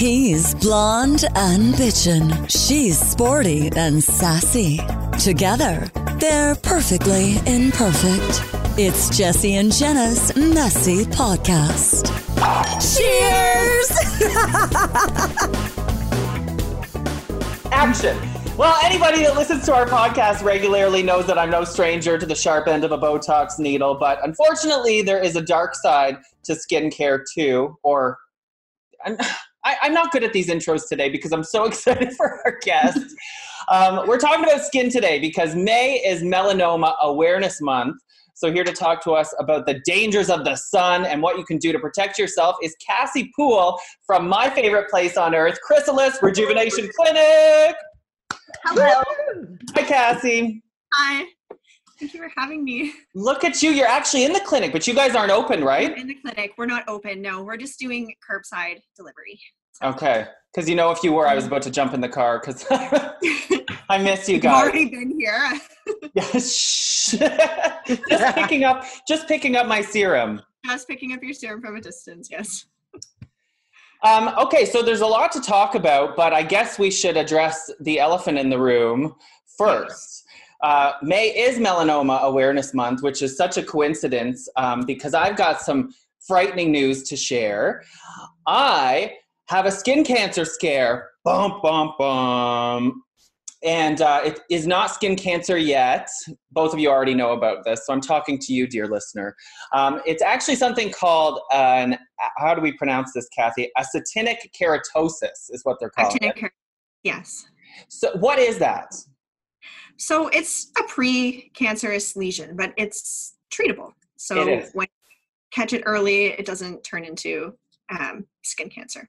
He's blonde and bitchin'. She's sporty and sassy. Together, they're perfectly imperfect. It's Jesse and Jenna's Messy Podcast. Cheers! Action. Well, anybody that listens to our podcast regularly knows that I'm no stranger to the sharp end of a Botox needle, but unfortunately, there is a dark side to skincare too. Or I'm, I, I'm not good at these intros today because I'm so excited for our guest. um, we're talking about skin today because May is Melanoma Awareness Month. So, here to talk to us about the dangers of the sun and what you can do to protect yourself is Cassie Poole from my favorite place on earth, Chrysalis Rejuvenation Clinic. Hello. Hi, Cassie. Hi. Thank you for having me. Look at you. You're actually in the clinic, but you guys aren't open, right? In the clinic. We're not open. No, we're just doing curbside delivery. Okay. Because you know, if you were, I was about to jump in the car because I miss you guys. already been here. Yes. just picking up, just picking up my serum. Just picking up your serum from a distance. Yes. Um, okay, so there's a lot to talk about, but I guess we should address the elephant in the room first. Uh, May is Melanoma Awareness Month, which is such a coincidence um, because I've got some frightening news to share. I have a skin cancer scare. Bum, bum, bum. And uh, it is not skin cancer yet. Both of you already know about this, so I'm talking to you, dear listener. Um, it's actually something called an, how do we pronounce this, Kathy? Actinic keratosis is what they're called. Actinic Yes. So, what is that? So it's a pre-cancerous lesion, but it's treatable. So It when you catch it early, it doesn't turn into um, skin cancer.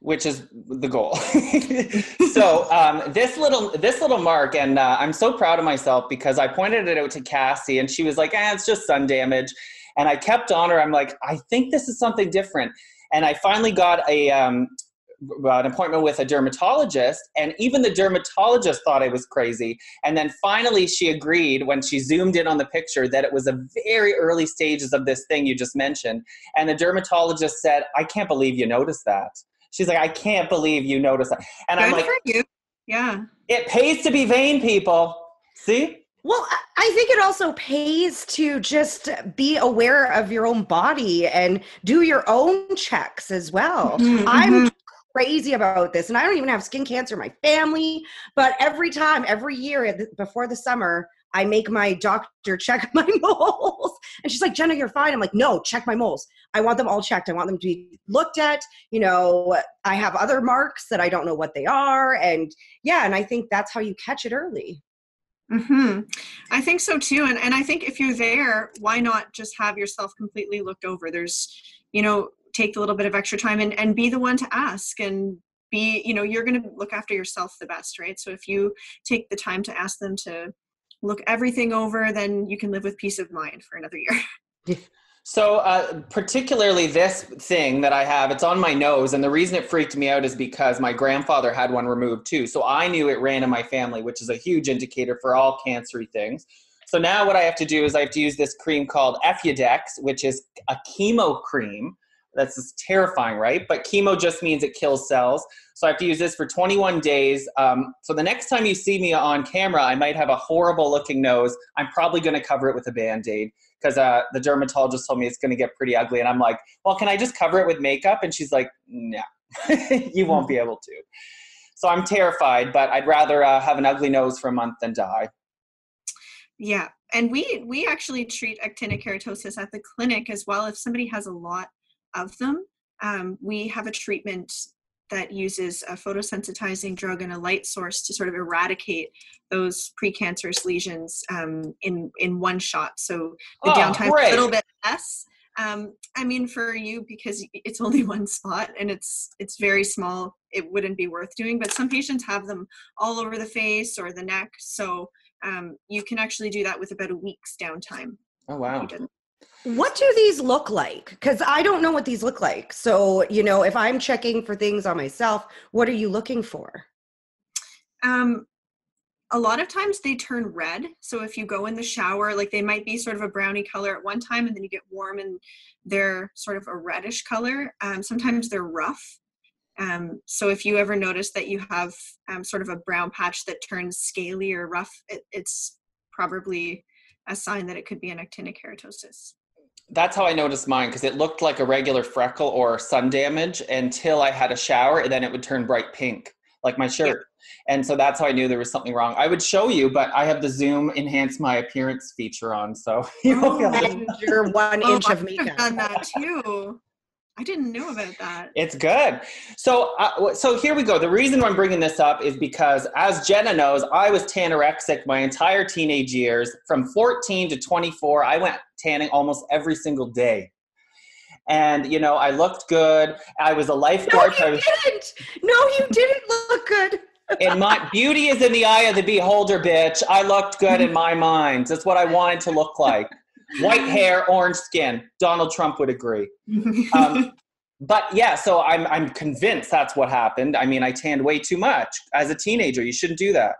which is the goal. so um, this little this little mark, and uh, I'm so proud of myself because I pointed it out to Cassie, and she was like, "Ah, it's just sun damage," and I kept on her. I'm like, "I think this is something different," and I finally got a. Um, an appointment with a dermatologist and even the dermatologist thought I was crazy and then finally she agreed when she zoomed in on the picture that it was a very early stages of this thing you just mentioned and the dermatologist said I can't believe you noticed that She's like, I can't believe you noticed that. And I'm like, for you. Yeah. it pays to be vain, people. See? Well, I- I think it also pays to just be aware of your own body and do your own checks as well. Mhm, I'm crazy about this, and I don't even have skin cancer in my family, but every time, every year before the summer, I make my doctor check my moles. And she's like, Jenna, you're fine. I'm like, no, check my moles. I want them all checked. I want them to be looked at. You know, I have other marks that I don't know what they are. And yeah, and I think that's how you catch it early. hmm I think so too. And, and I think if you're there, why not just have yourself completely looked over? There's, you know, take a little bit of extra time and, and be the one to ask and be, you know, you're going to look after yourself the best, right? So if you take the time to ask them to look everything over, then you can live with peace of mind for another year. So, uh, particularly this thing that I have, it's on my nose. And the reason it freaked me out is because my grandfather had one removed too. So I knew it ran in my family, which is a huge indicator for all cancery things. So now what I have to do is I have to use this cream called Efudex, which is a chemo cream. That's just terrifying, right? But chemo just means it kills cells. So I have to use this for 21 days. Um, so the next time you see me on camera, I might have a horrible looking nose. I'm probably going to cover it with a band aid because uh, the dermatologist told me it's going to get pretty ugly. And I'm like, well, can I just cover it with makeup? And she's like, no, you won't be able to. So I'm terrified, but I'd rather uh, have an ugly nose for a month than die. Yeah, and we we actually treat actinic keratosis at the clinic as well. If somebody has a lot of them, um, we have a treatment that uses a photosensitizing drug and a light source to sort of eradicate those precancerous lesions um, in in one shot. So the Oh, downtime great. a little bit less. Um, I mean, for you because it's only one spot and it's it's very small, it wouldn't be worth doing. But some patients have them all over the face or the neck, so um, you can actually do that with about a week's downtime. Oh, wow. What do these look like? Because I don't know what these look like. So, you know, if I'm checking for things on myself, what are you looking for? Um, a lot of times they turn red. So if you go in the shower, like they might be sort of a brownie color at one time, and then you get warm and they're sort of a reddish color. Um, sometimes they're rough. Um, so if you ever notice that you have um, sort of a brown patch that turns scaly or rough, it, it's probably a sign that it could be an actinic keratosis. That's how I noticed mine because it looked like a regular freckle or sun damage until I had a shower, and then it would turn bright pink, like my shirt. And so that's how I knew there was something wrong. I would show you, but I have the Zoom enhance my appearance feature on, so you won't be able to- oh, And your one Oh, inch I of could have makeup. done that too. I didn't know about that. It's good. So, uh, so here we go. The reason I'm bringing this up is because, as Jenna knows, I was tanorexic my entire teenage years. From 14 to 24, I went tanning almost every single day. And you know, I looked good. I was a No, lifeguard. I you was, didn't. No, you didn't look good. and my beauty is in the eye of the beholder, bitch. I looked good in my mind. That's what I wanted to look like. White hair, orange skin. Donald Trump would agree. um, but yeah, so I'm I'm convinced that's what happened. I mean, I tanned way too much as a teenager. You shouldn't do that.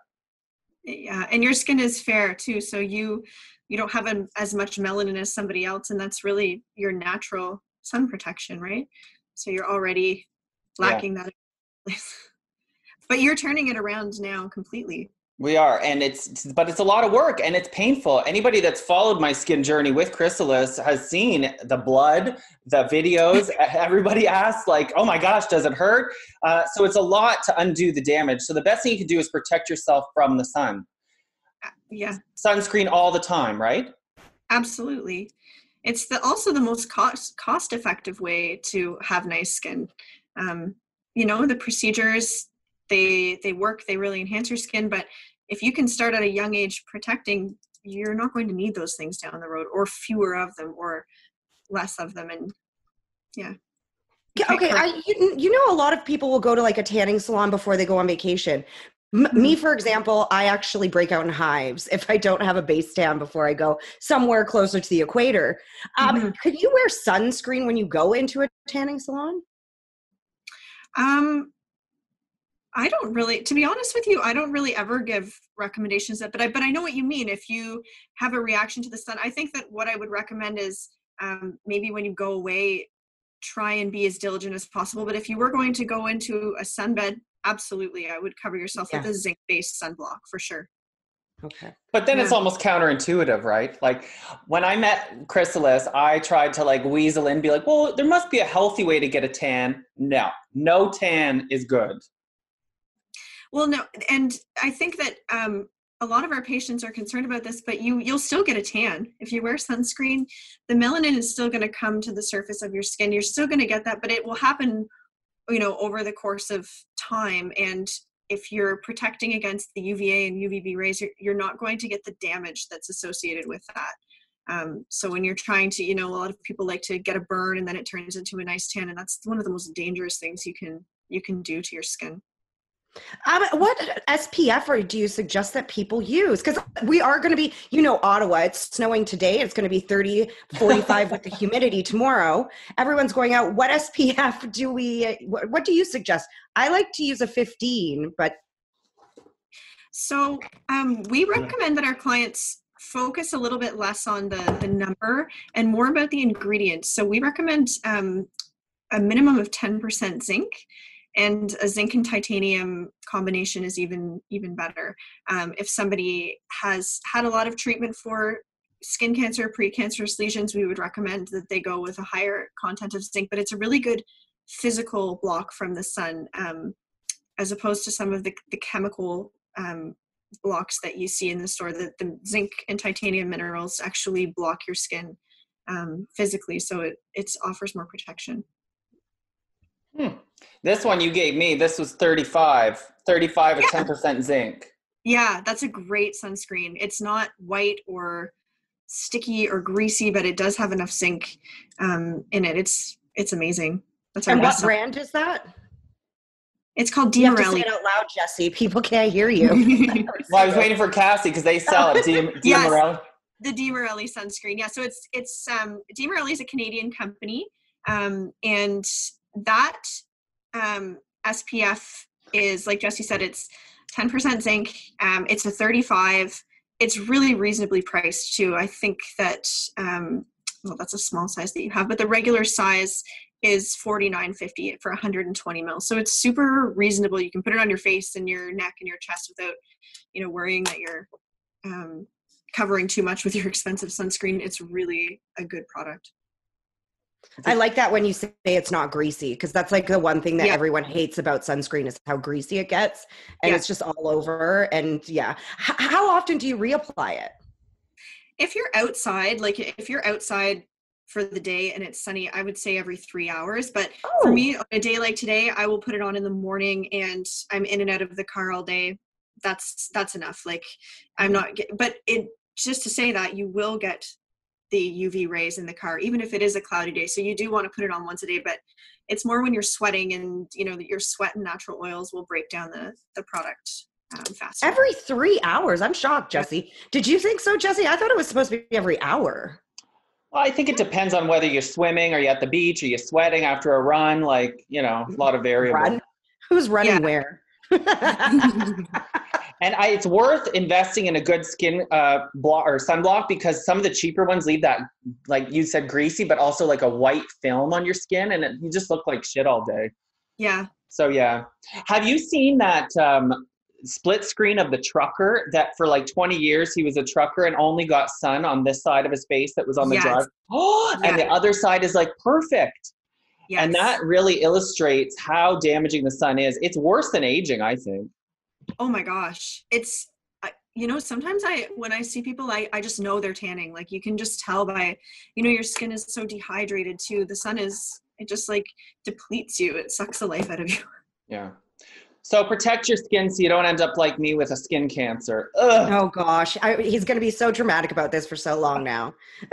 yeah, and your skin is fair too, so you you don't have as much melanin as somebody else, and that's really your natural sun protection, right? So you're already Yeah. lacking that. but you're turning it around now completely. We are, and it's but it's a lot of work and it's painful. Anybody that's followed my skin journey with Chrysalis has seen the blood, the videos. Everybody asks like, "Oh my gosh, does it hurt?" Uh, so it's a lot to undo the damage. So the best thing you can do is protect yourself from the sun. Yeah, Sunscreen all the time, right? absolutely. It's the also the most cost cost effective way to have nice skin. Um, you know, the procedures they they work, they really enhance your skin, but if you can start at a young age protecting, you're not going to need those things down the road, or fewer of them, or less of them, and yeah. Yeah, okay, I you, you know a lot of people will go to like a tanning salon before they go on vacation. M- me, for example, I actually break out in hives if I don't have a base tan before I go somewhere closer to the equator. Um, Mhm. Could you wear sunscreen when you go into a tanning salon? Um, I don't really, to be honest with you, I don't really ever give recommendations that, but I, but I know what you mean. If you have a reaction to the sun, I think that what I would recommend is um, maybe when you go away, try and be as diligent as possible. But if you were going to go into a sunbed, absolutely, I would cover yourself with a zinc-based sunblock for sure. Okay. But then it's almost counterintuitive, right? Like when I met Chrysalis, I tried to like weasel in, be like, well, there must be a healthy way to get a tan. No, no tan is good. Well, no, and I think that um, a lot of our patients are concerned about this, but you you'll still get a tan if you wear sunscreen. The melanin is still going to come to the surface of your skin. You're still going to get that, but it will happen, you know, over the course of time. And if you're protecting against the UVA and UVB rays, you're, you're not going to get the damage that's associated with that. Um, so when you're trying to, you know, a lot of people like to get a burn and then it turns into a nice tan, and that's one of the most dangerous things you can you can do to your skin. Um, what SPF do you suggest that people use? Because we are going to be, you know, Ottawa, it's snowing today. It's going to be 30, 45 with the humidity tomorrow. Everyone's going out. What SPF do we, what, what do you suggest? I like to use a 15, but So um, we recommend that our clients focus a little bit less on the, the number and more about the ingredients. So we recommend um, a minimum of 10% zinc and a zinc and titanium combination is even even better. Um, if somebody has had a lot of treatment for skin cancer, precancerous lesions, we would recommend that they go with a higher content of zinc, but it's a really good physical block from the sun um, as opposed to some of the, the chemical um, blocks that you see in the store. The, the zinc and titanium minerals actually block your skin um, physically, so it it offers more protection. Hmm. This one you gave me, this was 35, 35 or 10% zinc. Yeah, that's a great sunscreen. It's not white or sticky or greasy, but it does have enough zinc um, in it. It's it's amazing. That's our and what best. brand is that? It's called You have to say it out loud, Jesse. People can't hear you. Well, I was waiting for Cassie because they sell it. Dia, Dia Yes. Morelli. the Dimarelli sunscreen. Yeah, so it's it's um Dimarelli is a Canadian company, um, and that um, SPF is like Jesse said, it's 10% zinc. Um, it's a 35. It's really reasonably priced too. I think that um, well, that's a small size that you have, but the regular size is 49.50 for 120 mils. So it's super reasonable. You can put it on your face and your neck and your chest without, you know, worrying that you're um, covering too much with your expensive sunscreen. It's really a good product. I like that when you say it's not greasy because that's like the one thing that Yeah. everyone hates about sunscreen is how greasy it gets and Yeah. it's just all over. And yeah, H- how often do you reapply it? If you're outside, like if you're outside for the day and it's sunny, I would say every three hours. But for Oh. me, on a day like today, I will put it on in the morning and I'm in and out of the car all day. That's that's enough. Like I'm mm-hmm. not get, but it just to say that you will get the UV rays in the car, even if it is a cloudy day. So you do want to put it on once a day, but it's more when you're sweating and you know that your sweat and natural oils will break down the the product um, faster. Every three hours. I'm shocked, Jesse. Did you think so, Jesse? I thought it was supposed to be every hour. Well, I think it depends on whether you're swimming, or you're at the beach, or you're sweating after a run. Like you know, a lot of variables. Run? Who's running Yeah. where? And I, it's worth investing in a good skin uh, block or sunblock because some of the cheaper ones leave that, like you said, greasy, but also like a white film on your skin, and it, you just look like shit all day. yeah. So yeah, have you seen that um, split screen of the trucker that for like 20 years he was a trucker and only got sun on this side of his face that was on the Yes. drive? Oh, and the other side is like perfect. Yes. And that really illustrates how damaging the sun is. It's worse than aging, I think. Oh my gosh it's you know sometimes i when i see people i i just know they're tanning like you can just tell by you know your skin is so dehydrated too the sun is it just like depletes you it sucks the life out of you Yeah. So protect your skin so you don't end up like me with a skin cancer. Ugh. oh gosh, I, he's going to be so dramatic about this for so long now.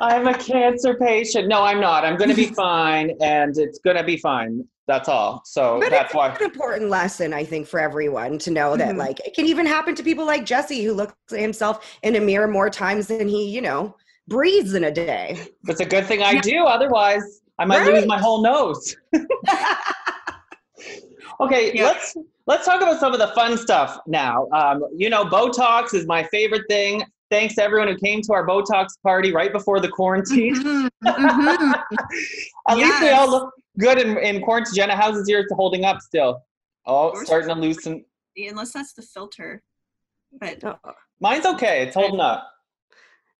I'm a cancer patient. No, I'm not. I'm going to be fine and it's going to be fine. That's all. So But that's it's why. an important lesson, I think, for everyone to know that, Mhm. like, it can even happen to people like Jesse, who looks at himself in a mirror more times than he, you know, breathes in a day. It's a good thing I Yeah. do. Otherwise, I might lose my whole nose. Okay, Yeah. let's let's talk about some of the fun stuff now. Um, you know, Botox is my favorite thing. Thanks to everyone who came to our Botox party right before the quarantine. Mhm, mhm. At least they all look good in, in quarantine. Jenna, how's his ears holding up still? Oh, Yours? starting to loosen. unless that's the filter but Oh. Mine's okay. It's holding up.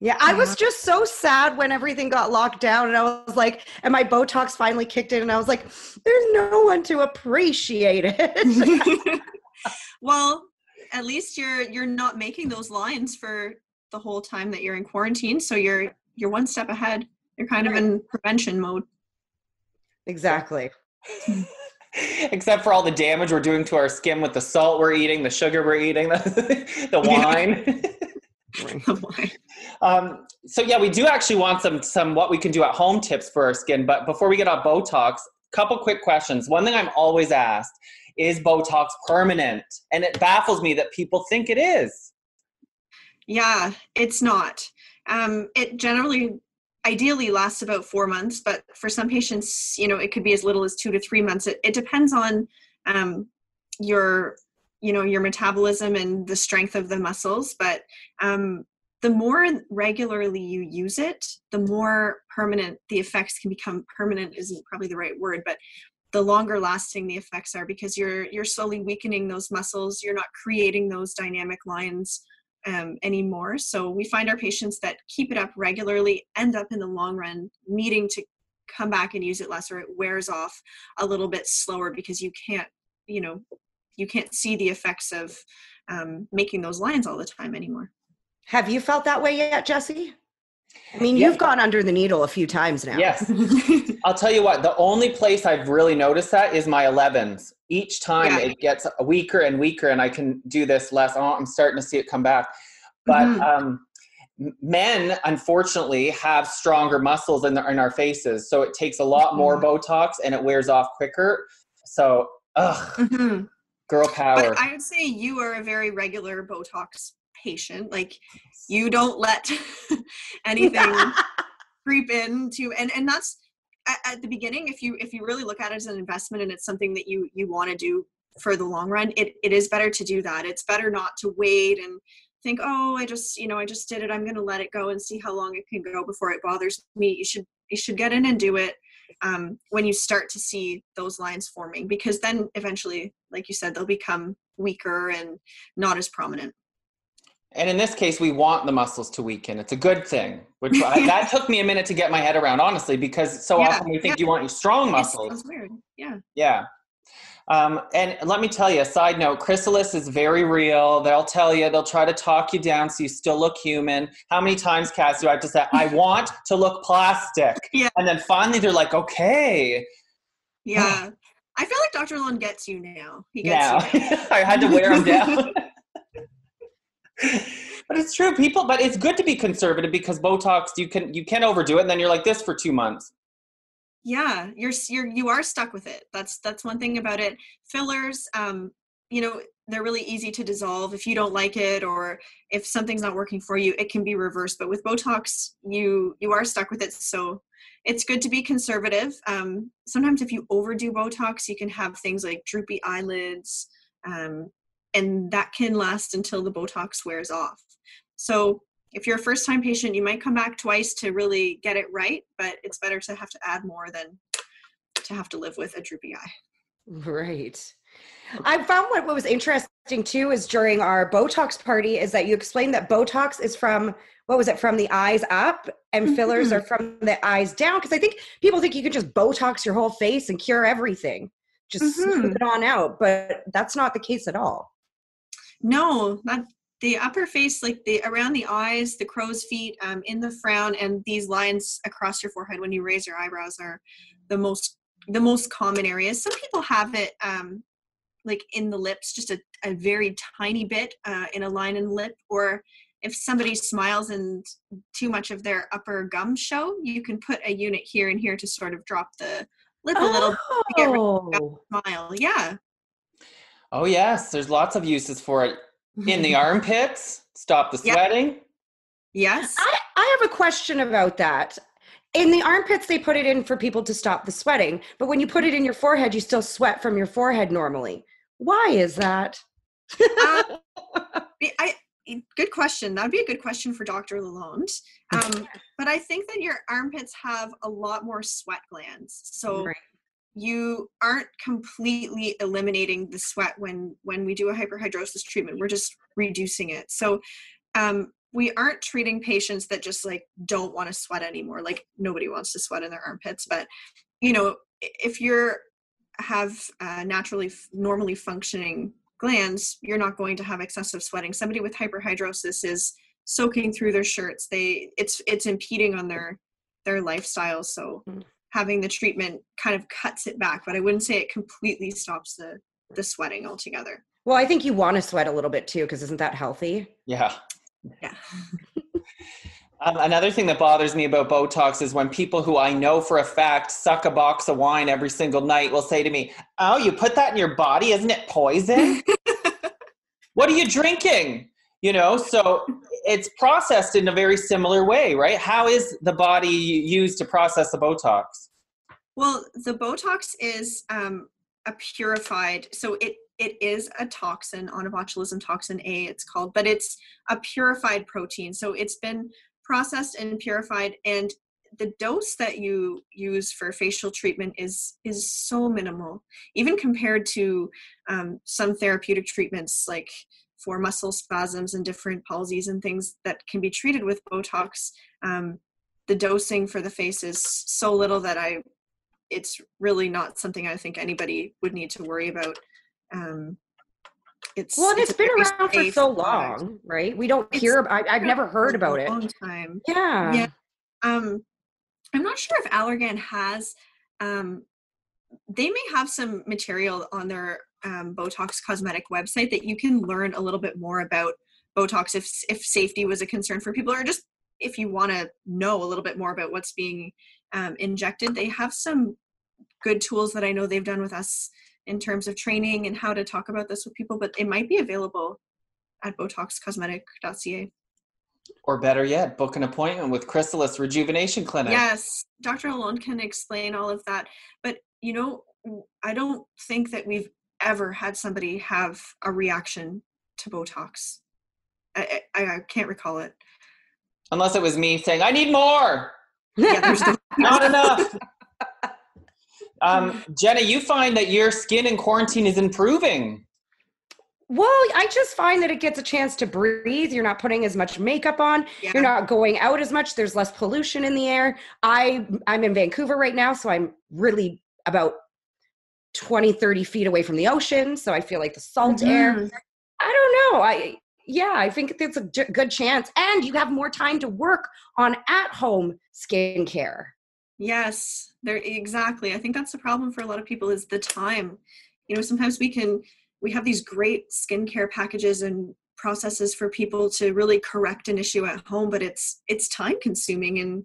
Yeah, I was just so sad when everything got locked down, and I was like, and my Botox finally kicked in, and I was like, there's no one to appreciate it. well at least you're you're not making those lines for the whole time that you're in quarantine so you're you're one step ahead you're kind of in prevention mode exactly. Except for all the damage we're doing to our skin with the salt we're eating, the sugar we're eating, the, the wine. Um, so yeah, we do actually want some some what we can do at home tips for our skin. But before we get on Botox, couple quick questions. One thing I'm always asked is Botox permanent, and it baffles me that people think it is. Yeah, it's not. Um, it generally, ideally, lasts about four months, but for some patients, you know, it could be as little as two to three months. It, it depends on um, your, you know, your metabolism and the strength of the muscles. But um, the more regularly you use it, the more permanent the effects can become. Permanent isn't probably the right word, but the longer lasting the effects are because you're you're slowly weakening those muscles. You're not creating those dynamic lines um, anymore. So we find our patients that keep it up regularly end up in the long run needing to come back and use it less, or it wears off a little bit slower because you can't, you know, you can't see the effects of um, making those lines all the time anymore. Have you felt that way yet, Jesse? I mean, Yeah. you've gone under the needle a few times now. Yes, I'll tell you what. The only place I've really noticed that is my 11s. Each time Yeah. it gets weaker and weaker, and I can do this less. Oh, I'm starting to see it come back. But Mhm. um, men, unfortunately, have stronger muscles in, the, in our faces, so it takes a lot more Botox, and it wears off quicker. So, ugh, Mhm. girl power. But I would say you are a very regular Botox patient. Like you don't let anything creep into and and that's at, the beginning if you if you really look at it as an investment and it's something that you you want to do for the long run it, it is better to do that. It's better not to wait and think oh i just you know i just did it. I'm going to let it go and see how long it can go before it bothers me. You should you should get in and do it um, when you start to see those lines forming because then eventually like you said they'll become weaker and not as prominent and in this case we want the muscles to weaken it's a good thing which that took me a minute to get my head around honestly because so Yeah, often we think yeah. you want your strong muscles weird yeah Yeah. Um, and let me tell you, a side note, chrysalis is very real. They'll tell you, they'll try to talk you down so you still look human. How many times, Cass, do I have to say, I want to look plastic? Yeah. And then finally they're like, okay. yeah i feel like dr lund gets you now he gets Now. you I had to wear him down. But it's true, people, but it's good to be conservative because Botox, you can you can overdo it and then you're like this for two months. yeah you're you're you are stuck with it. That's that's one thing about it. Fillers um you know they're really easy to dissolve if you don't like it or if something's not working for you it can be reversed but with botox you you are stuck with it so it's good to be conservative. Um sometimes if you overdo botox you can have things like droopy eyelids um and that can last until the botox wears off so if you're a first time patient you might come back twice to really get it right but it's better to have to add more than to have to live with a droopy eye Right. I found what, what was interesting too is during our Botox party is that you explained that Botox is from what was it from the eyes up and fillers are from the eyes down because I think people think you can just Botox your whole face and cure everything, just smooth Mhm. it on out, but that's not the case at all. No not the upper face like the around the eyes the crow's feet um, in the frown and these lines across your forehead when you raise your eyebrows are the most the most common areas. Some people have it um, like in the lips just a, a very tiny bit uh, in a line in lip or if somebody smiles and too much of their upper gum show you can put a unit here and here to sort of drop the lip a little get rid Oh, smile. Yeah Oh yes, there's lots of uses for it. In the armpits, stop the Yeah. sweating. yes I, I have a question about that. In the armpits, they put it in for people to stop the sweating, but when you put it in your forehead, you still sweat from your forehead normally. Why is that? Uh, I, good question. That'd be a good question for Dr. Lalonde. Um, but I think that your armpits have a lot more sweat glands, so Right. You aren't completely eliminating the sweat when when we do a hyperhidrosis treatment. We're just reducing it. So um, we aren't treating patients that just like don't want to sweat anymore. Like nobody wants to sweat in their armpits, but you know if you're have uh, naturally normally functioning glands, you're not going to have excessive sweating. Somebody with hyperhidrosis is soaking through their shirts. They it's it's impeding on their their lifestyle. So Mm. Having the treatment kind of cuts it back, but I wouldn't say it completely stops the the sweating altogether. Well, I think you want to sweat a little bit too, because isn't that healthy? Yeah. Yeah. Um, another thing that bothers me about Botox is when people who I know for a fact suck a box of wine every single night will say to me, Oh, you put that in your body? Isn't it poison? what are you drinking? You know, so it's processed in a very similar way, right? How is the body used to process the Botox? Well, the Botox is um, a purified, so it it is a toxin, onabotulinum toxin A, it's called, but it's a purified protein. So it's been processed and purified, and the dose that you use for facial treatment is is so minimal, even compared to um, some therapeutic treatments like for muscle spasms and different palsies and things that can be treated with Botox. Um, the dosing for the face is so little that I it's really not something I think anybody would need to worry about. Um, it's Well, it's it's been around for so product. long, right? We don't It's hear. I, I've never heard about it. Long time. Yeah. Yeah. Um, I'm not sure if Allergan has. Um, they may have some material on their um, Botox cosmetic website that you can learn a little bit more about Botox if if safety was a concern for people, or just if you want to know a little bit more about what's being um, injected. They have some good tools that I know they've done with us in terms of training and how to talk about this with people, but it might be available at BotoxCosmetic.ca. Or better yet, book an appointment with Chrysalis Rejuvenation Clinic. Yes, Dr. Lalonde can explain all of that. But, you know, I don't think that we've ever had somebody have a reaction to Botox. I, I, I can't recall it. Unless it was me saying, I need more, Yeah, there's no- not enough. Um, Jenna, you find that your skin in quarantine is improving. Well, I just find that it gets a chance to breathe. You're not putting as much makeup on. Yeah. You're not going out as much. There's less pollution in the air. I I'm in Vancouver right now, so I'm really about 20 30 feet away from the ocean, so I feel like the salt air. Mhm. I don't know. I yeah, I think it's a j- good chance and you have more time to work on at-home skincare. Yes, there exactly. I think that's the problem for a lot of people is the time. You know, sometimes we can we have these great skincare packages and processes for people to really correct an issue at home, but it's it's time consuming and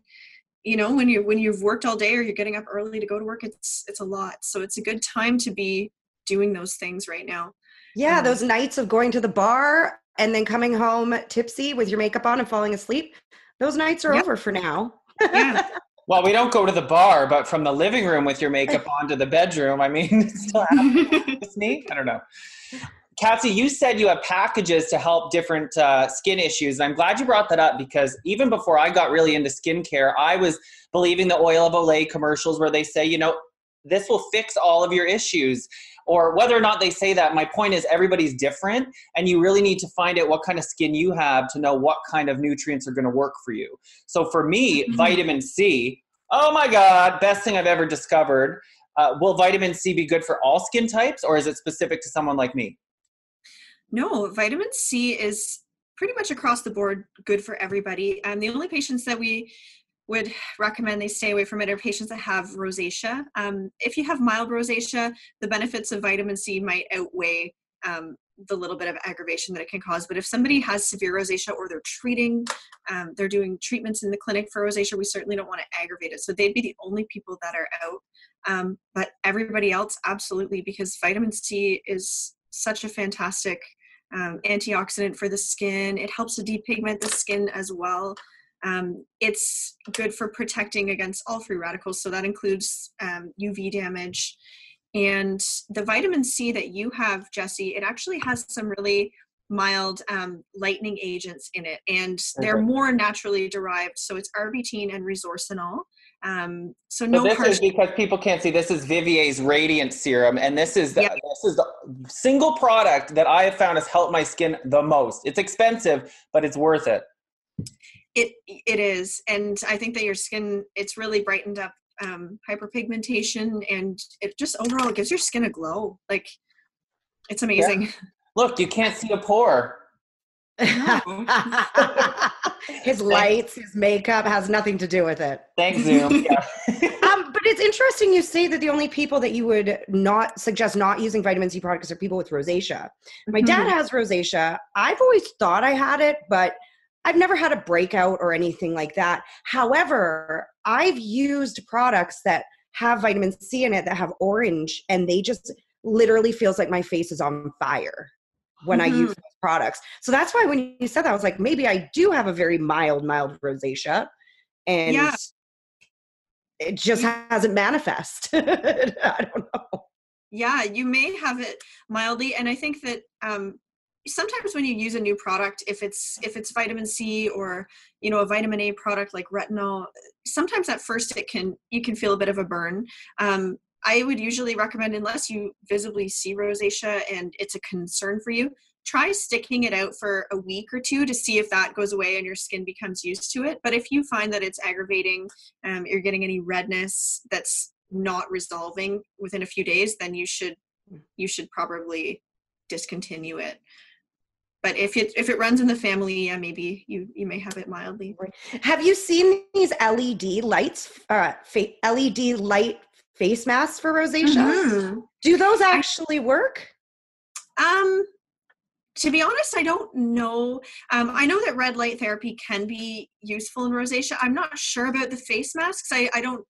you know, when you when you've worked all day or you're getting up early to go to work, it's it's a lot. So it's a good time to be doing those things right now. Yeah, Um, those nights of going to the bar and then coming home tipsy with your makeup on and falling asleep. Those nights are Yep. over for now. Yeah. Well, we don't go to the bar, but from the living room with your makeup on to the bedroom, I mean, it's still happening. It's neat. I don't know. Cassie, you said you have packages to help different uh, skin issues. And I'm glad you brought that up because even before I got really into skincare, I was believing the oil of Olay commercials where they say, you know, this will fix all of your issues. Or whether or not they say that, my point is everybody's different, and you really need to find out what kind of skin you have to know what kind of nutrients are going to work for you. So for me, Mhm. vitamin C, oh my God, best thing I've ever discovered. Uh, will vitamin C be good for all skin types, or is it specific to someone like me? No, vitamin C is pretty much across the board good for everybody. And the only patients that we would recommend they stay away from it are patients that have rosacea. Um, if you have mild rosacea, the benefits of vitamin C might outweigh um, the little bit of aggravation that it can cause. But if somebody has severe rosacea or they're treating, um, they're doing treatments in the clinic for rosacea, we certainly don't want to aggravate it. So they'd be the only people that are out. Um, but everybody else, absolutely, because vitamin C is such a fantastic um, antioxidant for the skin. It helps to depigment the skin as well. Um, it's good for protecting against all free radicals, so that includes um, UV damage. And the vitamin C that you have, Jesse, it actually has some really mild um, lightening agents in it, and they're Okay. more naturally derived. So it's arbutin and resorcinol. Um, so So no this harsh is because people can't see. This is Vivier's Radiant Serum, and this is the, Yep. this is the single product that I have found has helped my skin the most. It's expensive, but it's worth it. it it is and i think that your skin it's really brightened up um hyperpigmentation and it just overall it gives your skin a glow like it's amazing Look, you can't see a pore. his lights, his makeup has nothing to do with it. Thanks, Zoom. Yeah. Um, but it's interesting you say that the only people that you would not suggest not using vitamin C products are people with rosacea. My dad has rosacea. I've always thought I had it, but I've never had a breakout or anything like that. However, I've used products that have vitamin C in it that have orange, and they just literally feels like my face is on fire when I use those products. So that's why when you said that, I was like, maybe I do have a very mild, mild rosacea, and Yeah. it just hasn't manifested. I don't know. yeah you may have it mildly and i think that um sometimes when you use a new product if it's if it's vitamin c or you know a vitamin a product like retinol sometimes at first it can you can feel a bit of a burn um i would usually recommend unless you visibly see rosacea and it's a concern for you try sticking it out for a week or two to see if that goes away and your skin becomes used to it. But if you find that it's aggravating um, you're getting any redness that's not resolving within a few days then you should you should probably discontinue it. But if it if it runs in the family yeah maybe you you may have it mildly. Have you seen these LED lights, uh, LED light face masks for rosacea? Mhm. Do those actually work? um to be honest i don't know um, i know that red light therapy can be useful in rosacea i'm not sure about the face masks i i don't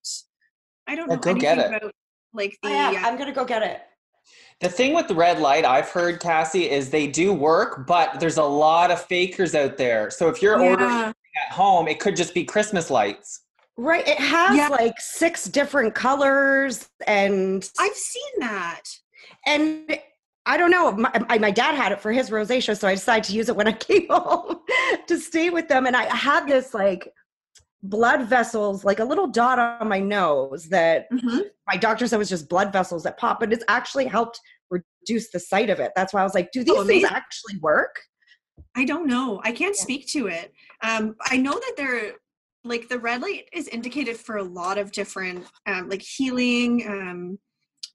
i don't Well, know go anything get it. about like the I am. uh, I'm gonna go get it. The thing with the red light, I've heard, Cassie, is they do work, but there's a lot of fakers out there. So if you're ordering at home, it could just be Christmas lights. Right. It has Yeah. like six different colors and i've seen that and I don't know. My, my dad had it for his rosacea, so I decided to use it when I came home to stay with them. And I had this like blood vessels, like a little dot on my nose that Mhm. my doctor said was just blood vessels that pop, but it's actually helped reduce the sight of it. That's why I was like, do these Oh, things actually work? I don't know. I can't Yeah. speak to it. Um, I know that they're like the red light is indicated for a lot of different um, like healing. Um,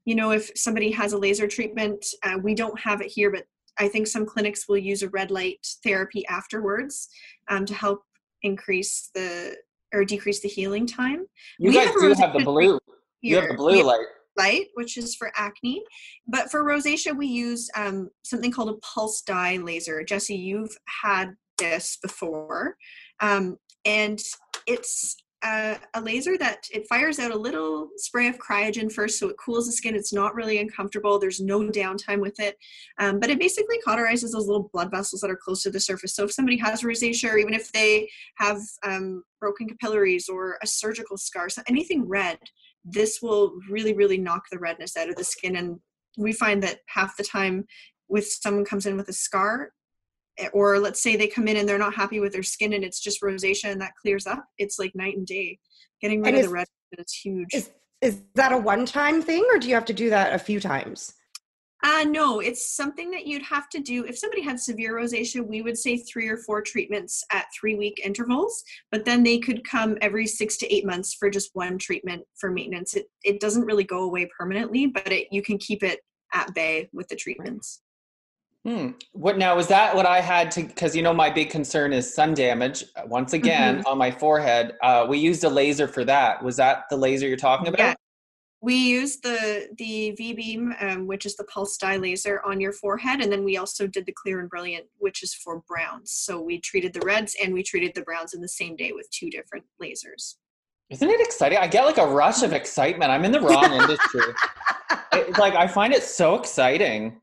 you know, if somebody has a laser treatment, uh, we don't have it here, but I think some clinics will use a red light therapy afterwards um, to help increase the or decrease the healing time. You We guys have do have the blue. You have the blue light. light, which is for acne. But for rosacea, we use um, something called a pulse dye laser. Jesse, you've had this before. Um, and it's uh, a laser that it fires out a little spray of cryogen first, so it cools the skin. It's not really uncomfortable. There's no downtime with it, um, but it basically cauterizes those little blood vessels that are close to the surface. So if somebody has rosacea, or even if they have um, broken capillaries or a surgical scar, so anything red, this will really, really knock the redness out of the skin. And we find that half the time, with someone comes in with a scar, or let's say they come in and they're not happy with their skin and it's just rosacea and that clears up, it's like night and day. Getting rid And of is- the redness is huge. Is is that a one time thing or do you have to do that a few times? Uh, no, it's something that you'd have to do. If somebody had severe rosacea, we would say three or four treatments at three week intervals, but then they could come every six to eight months for just one treatment for maintenance. It, it doesn't really go away permanently, but it, you can keep it at bay with the treatments. Hmm. What now? Was that what I had to? Because you know my big concern is sun damage. uh, Once again, on my forehead, uh, we used a laser for that. Was that the laser you're talking about? Yeah. We used the the V beam, um, which is the pulse dye laser, on your forehead, and then we also did the clear and brilliant, which is for browns. So we treated the reds and we treated the browns in the same day with two different lasers. Isn't it exciting? I get like a rush of excitement. I'm in the wrong industry. It- like I find it so exciting.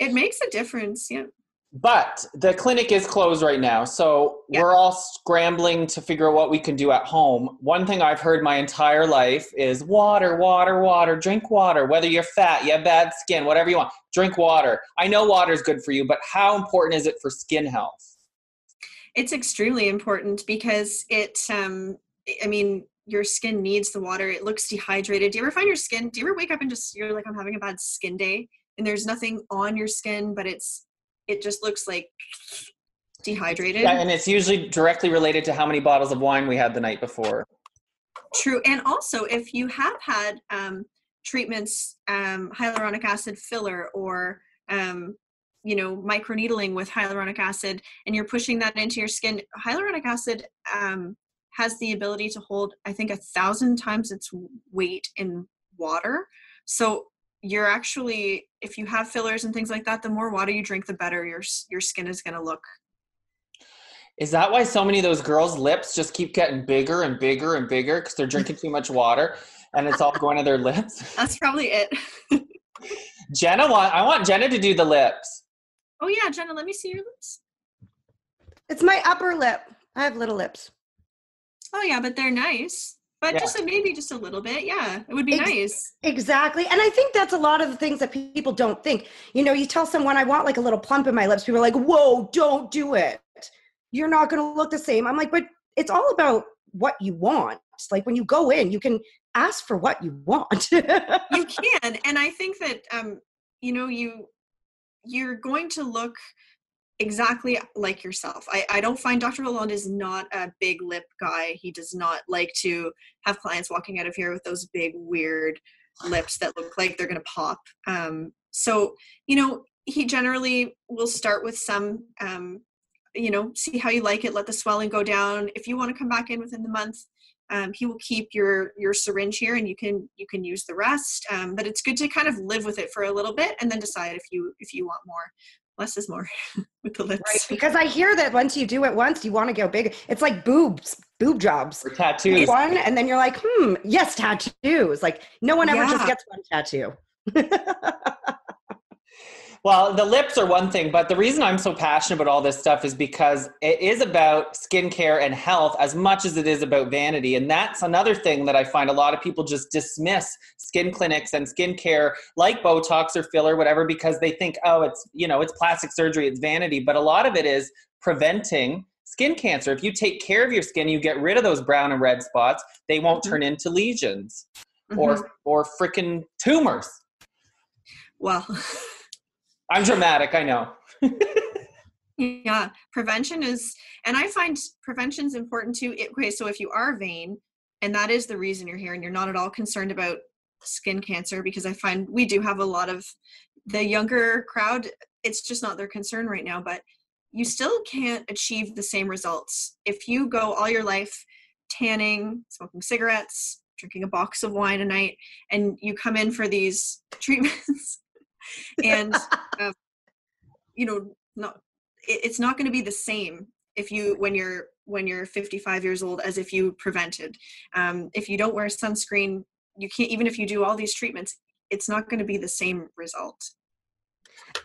It makes a difference, yeah. But the clinic is closed right now, so Yeah. we're all scrambling to figure out what we can do at home. One thing I've heard my entire life is water, water, water, drink water. Whether you're fat, you have bad skin, whatever you want, drink water. I know water is good for you, but how important is it for skin health? It's extremely important because it, um, I mean, your skin needs the water. It looks dehydrated. Do you ever find your skin? Do you ever wake up and just you're like, I'm having a bad skin day, and there's nothing on your skin, but it's it just looks like dehydrated. Yeah, and it's usually directly related to how many bottles of wine we had the night before. True. And also, if you have had um, treatments, um, hyaluronic acid filler or, um, you know, microneedling with hyaluronic acid, and you're pushing that into your skin, hyaluronic acid um, has the ability to hold, I think, a thousand times its weight in water. So you're actually, if you have fillers and things like that, the more water you drink, the better your your skin is going to look. Is that why so many of those girls' lips just keep getting bigger and bigger and bigger because they're drinking too much water and it's all going to their lips? That's probably it. Jenna, want I want Jenna to do the lips. oh yeah, Jenna, let me see your lips. It's my upper lip. I have little lips. Oh yeah, but they're nice. But Yeah. just a, maybe just a little bit. Yeah, it would be Ex- nice. Exactly. And I think that's a lot of the things that people don't think. You know, you tell someone I want like a little plump in my lips, people are like, whoa, don't do it. You're not going to look the same. I'm like, but it's all about what you want. It's like when you go in, you can ask for what you want. You can, and I think that um, you know, you you're going to look exactly like yourself. I, I don't find Dr. Lalonde is not a big lip guy. He does not like to have clients walking out of here with those big weird lips that look like they're going to pop. Um, so you know, he generally will start with some um, you know see how you like it let the swelling go down if you want to come back in within the month um, he will keep your your syringe here and you can you can use the rest um, but it's good to kind of live with it for a little bit and then decide if you if you want more less is more with the lips right? Because I hear that once you do it once, you want to go big. It's like boobs, boob jobs. Or tattoos. One, and then you're like, hmm, yes, tattoos. Like no one ever just gets one tattoo. Well, the lips are one thing, but the reason I'm so passionate about all this stuff is because it is about skincare and health as much as it is about vanity. And that's another thing that I find a lot of people just dismiss skin clinics and skincare like Botox or filler, whatever, because they think, oh, it's, you know, it's plastic surgery, it's vanity. But a lot of it is preventing skin cancer. If you take care of your skin, you get rid of those brown and red spots, they won't Mhm. turn into lesions Mhm. or or freaking tumors. well, I'm dramatic, I know. yeah, prevention is, and I find prevention is important too. It- Okay, so if you are vain, and that is the reason you're here, and you're not at all concerned about skin cancer, because I find we do have a lot of the younger crowd. It's just not their concern right now, but you still can't achieve the same results if you go all your life tanning, smoking cigarettes, drinking a box of wine a night, and you come in for these treatments, and um, you know, not it, it's not going to be the same if you when you're when you're 55 years old as if you prevented. Um, if you don't wear sunscreen, you can't even if you do all these treatments, it's not going to be the same result.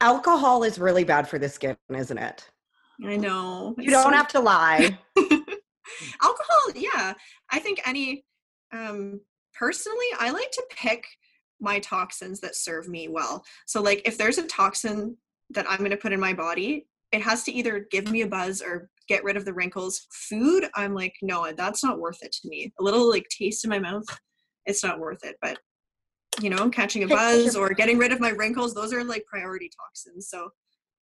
Alcohol is really bad for the skin, isn't it? I know. You don't so have to lie. alcohol yeah i think any um personally i like to pick my toxins that serve me well. So like if there's a toxin that i'm going to put in my body it has to either give me a buzz or get rid of the wrinkles. Food i'm like no that's not worth it to me. A little like taste in my mouth it's not worth it. But you know catching a buzz or getting rid of my wrinkles those are like priority toxins. So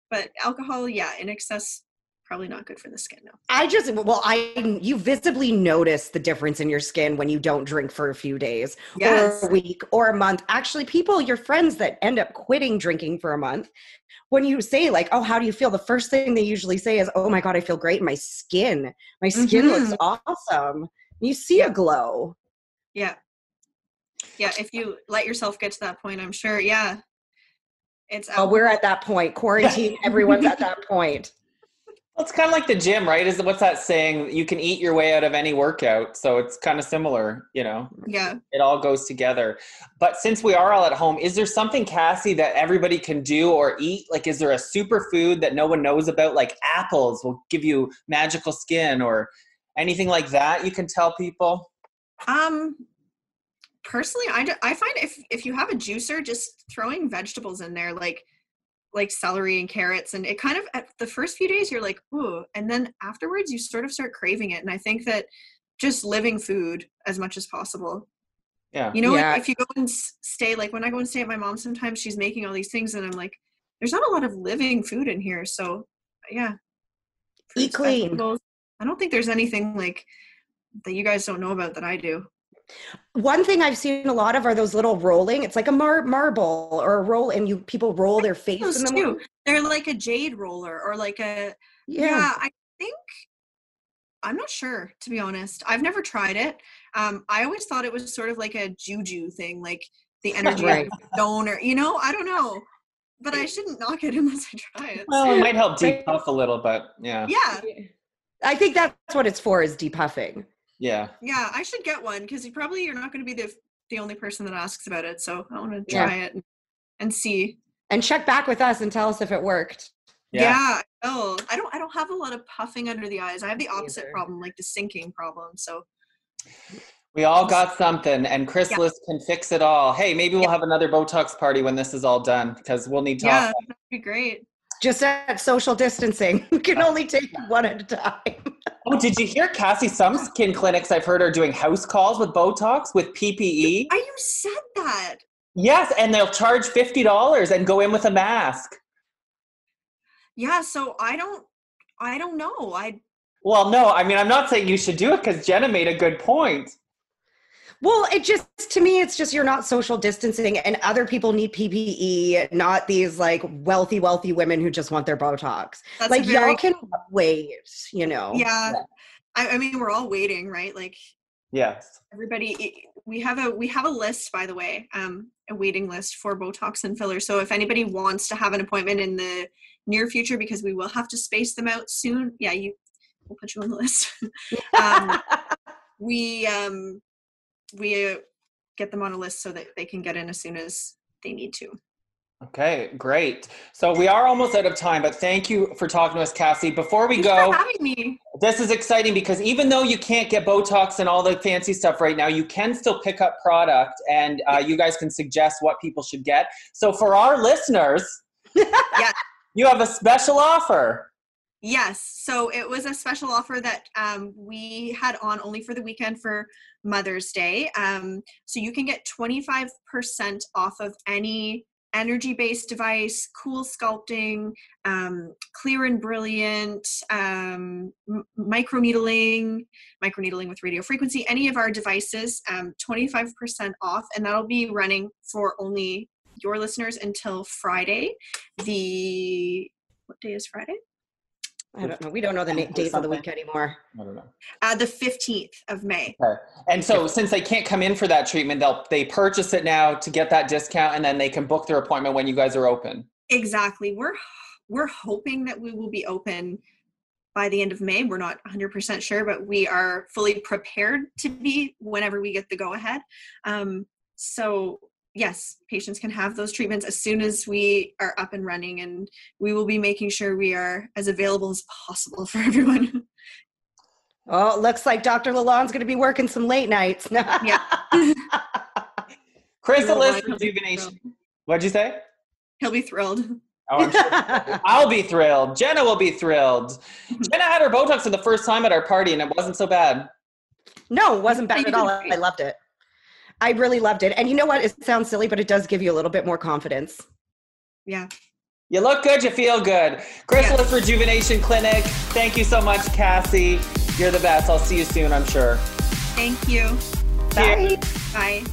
but alcohol yeah in excess probably not good for the skin no I just well, I you visibly notice the difference in your skin when you don't drink for a few days Yes. or a week or a month. Actually, people, your friends that end up quitting drinking for a month, when you say like, "Oh, how do you feel?" the first thing they usually say is, "Oh my god, I feel great. My skin, my skin mm-hmm. looks awesome." You see a glow. Yeah. Yeah, if you let yourself get to that point, I'm sure. Yeah. It's Oh, we're at that point. Quarantine. Everyone's at that point. Well, it's kind of like the gym, right? Is what's that saying? You can eat your way out of any workout. So it's kind of similar, you know. yeah. It all goes together. But since we are all at home, is there something, Cassie, that everybody can do or eat? Like, is there a superfood that no one knows about? Like apples will give you magical skin, or anything like that? You can tell people. Um personally, I I find if if you have a juicer just throwing vegetables in there like like celery and carrots and it kind of at the first few days you're like, "Ooh," and then afterwards you sort of start craving it and I think that just living food as much as possible Yeah. You know, Yeah. if you go and stay, like when I go and stay at my mom's, sometimes she's making all these things, and I'm like, there's not a lot of living food in here. So, yeah. Eat clean. vegetables. I don't think there's anything like that you guys don't know about that I do. One thing I've seen a lot of are those little rolling. It's like a mar- marble or a roll, and you people roll their face Those in them. too. They're like a jade roller or like a, yeah. Yeah. I think, I'm not sure, to be honest. I've never tried it. Um, I always thought it was sort of like a juju thing, like the energy Right. of stone or, you know, I don't know. But I shouldn't knock it unless I try it. Well, it might help depuff a little, but yeah. Yeah, I think that's what it's for is depuffing. Yeah. yeah, I should get one because you probably you're not going to be the the only person that asks about it. So I want to Yeah. try it and, and see. And check back with us and tell us if it worked. Yeah. Oh, I don't. I don't have a lot of puffing under the eyes. I have the opposite Neither. problem, like the sinking problem. So We all got something, and Chrysalis can fix it all. Hey, maybe we'll have another Botox party when this is all done because we'll need to. yeah, that'd be great. Just at social distancing. We can only take one at a time. Oh, did you hear, Cassie? Some skin clinics I've heard are doing house calls with Botox with PPE. I you said that. Yes, and they'll charge fifty dollars and go in with a mask. Yeah. So I don't. I don't know. I Well, no, I mean I'm not saying you should do it because Jenna made a good point. Well, it just to me, it's just you're not social distancing, and other people need PPE, not these like wealthy, wealthy women who just want their Botox. that's like a very, y'all can wait, you know. Yeah. I, I mean, we're all waiting, right? Like Yes. everybody we have a we have a list by the way um a waiting list for botox and filler so if anybody wants to have an appointment in the near future because we will have to space them out soon yeah you we'll put you on the list um we um we get them on a list so that they can get in as soon as they need to Okay, great. So we are almost out of time, but thank you for talking to us, Cassie. Before we Thanks go, for having me this is exciting because even though you can't get Botox and all the fancy stuff right now, you can still pick up product and uh, you guys can suggest what people should get. So for our listeners, Yeah. you have a special offer. Yes. So it was a special offer that um, we had on only for the weekend for Mother's Day. Um, so you can get 25% off of any energy based device, cool sculpting, um, clear and brilliant, um, micro needling, micro with radio frequency, any of our devices, um, 25% off. And that'll be running for only your listeners until Friday. The what day is Friday? I don't know. We don't know the days of the week anymore. I don't know. Uh, the 15th of May. Okay. And so since they can't come in for that treatment, they'll they purchase it now to get that discount and then they can book their appointment when you guys are open. Exactly. We're we're hoping that we will be open by the end of May. We're not 100% sure, but we are fully prepared to be whenever we get the go ahead. Um, so yes, patients can have those treatments as soon as we are up and running, and we will be making sure we are as available as possible for everyone. Oh, it looks like Dr. Lalonde's going to be working some late nights. yeah. Chrysalis rejuvenation. What'd you say? He'll be thrilled. Oh, I'm sure. I'll be thrilled. Jenna will be thrilled. Jenna had her Botox for the first time at our party, and it wasn't so bad. No, it wasn't bad at all. I loved it. I really loved it. And you know what? It sounds silly, but it does give you a little bit more confidence. Yeah. You look good, you feel good. Chrysalis yeah. Rejuvenation Clinic. Thank you so much, Cassie. You're the best. I'll see you soon, I'm sure. Thank you. Bye. Bye.